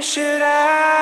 Should I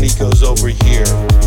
Money goes over here.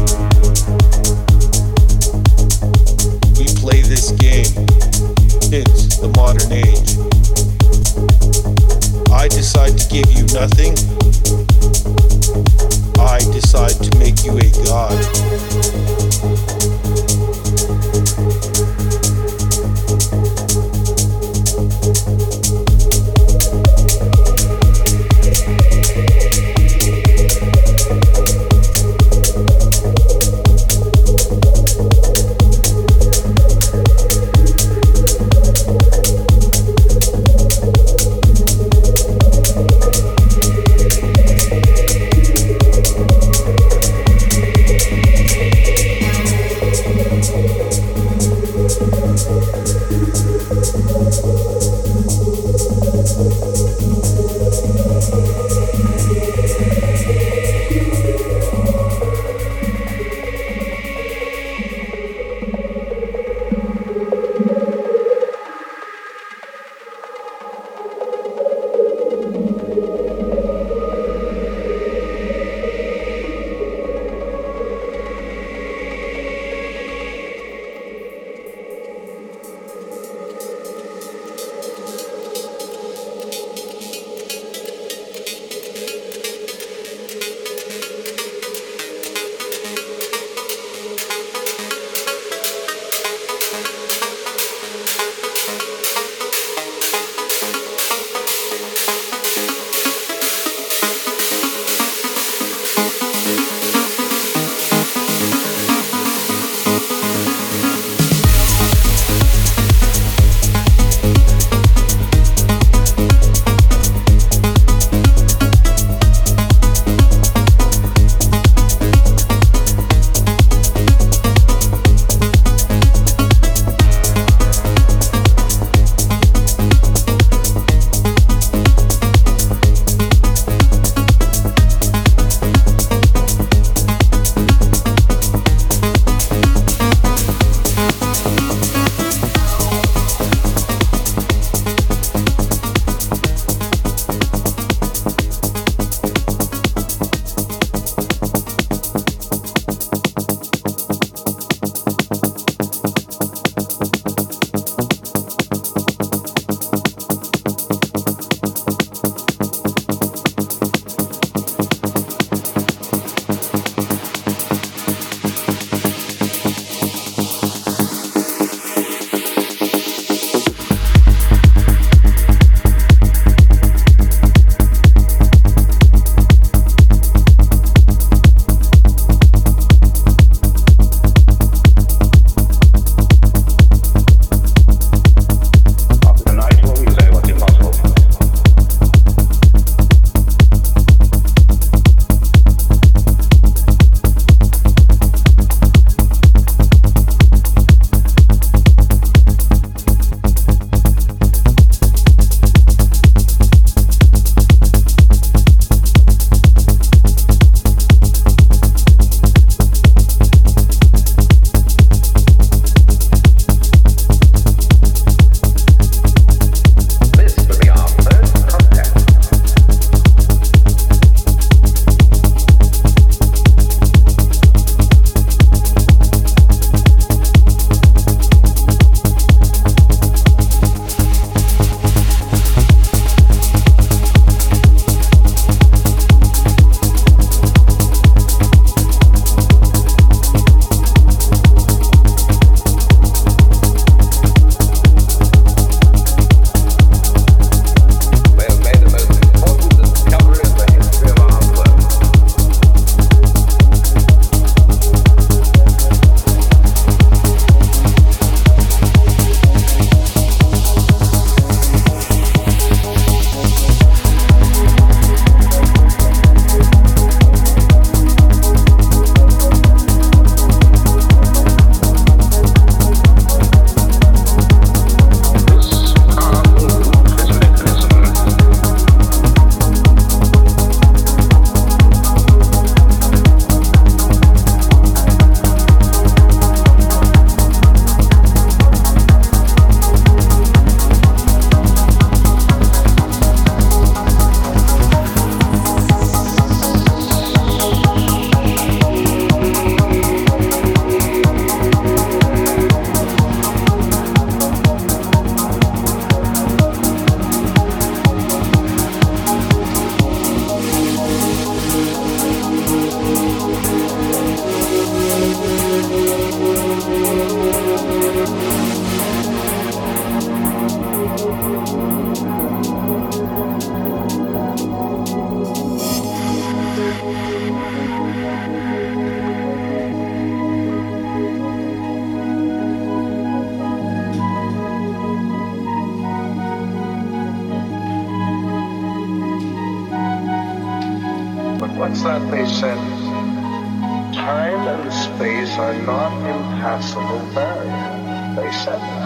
That they said? Time and space are not impassable barriers. They said that.